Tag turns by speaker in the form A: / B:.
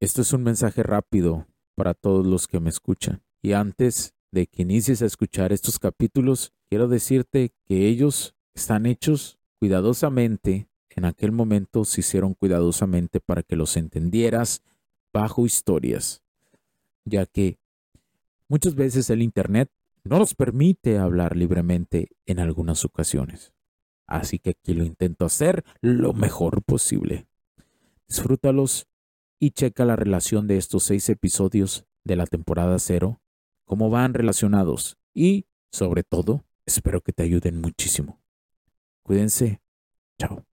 A: Esto es un mensaje rápido para todos los que me escuchan. Y antes de que inicies a escuchar estos capítulos, quiero decirte que ellos están hechos cuidadosamente. En aquel momento se hicieron cuidadosamente para que los entendieras bajo historias, ya que muchas veces el Internet no nos permite hablar libremente en algunas ocasiones. Así que aquí lo intento hacer lo mejor posible. Disfrútalos y checa la relación de estos seis episodios de la temporada cero, cómo van relacionados y, sobre todo, espero que te ayuden muchísimo. Cuídense. Chao.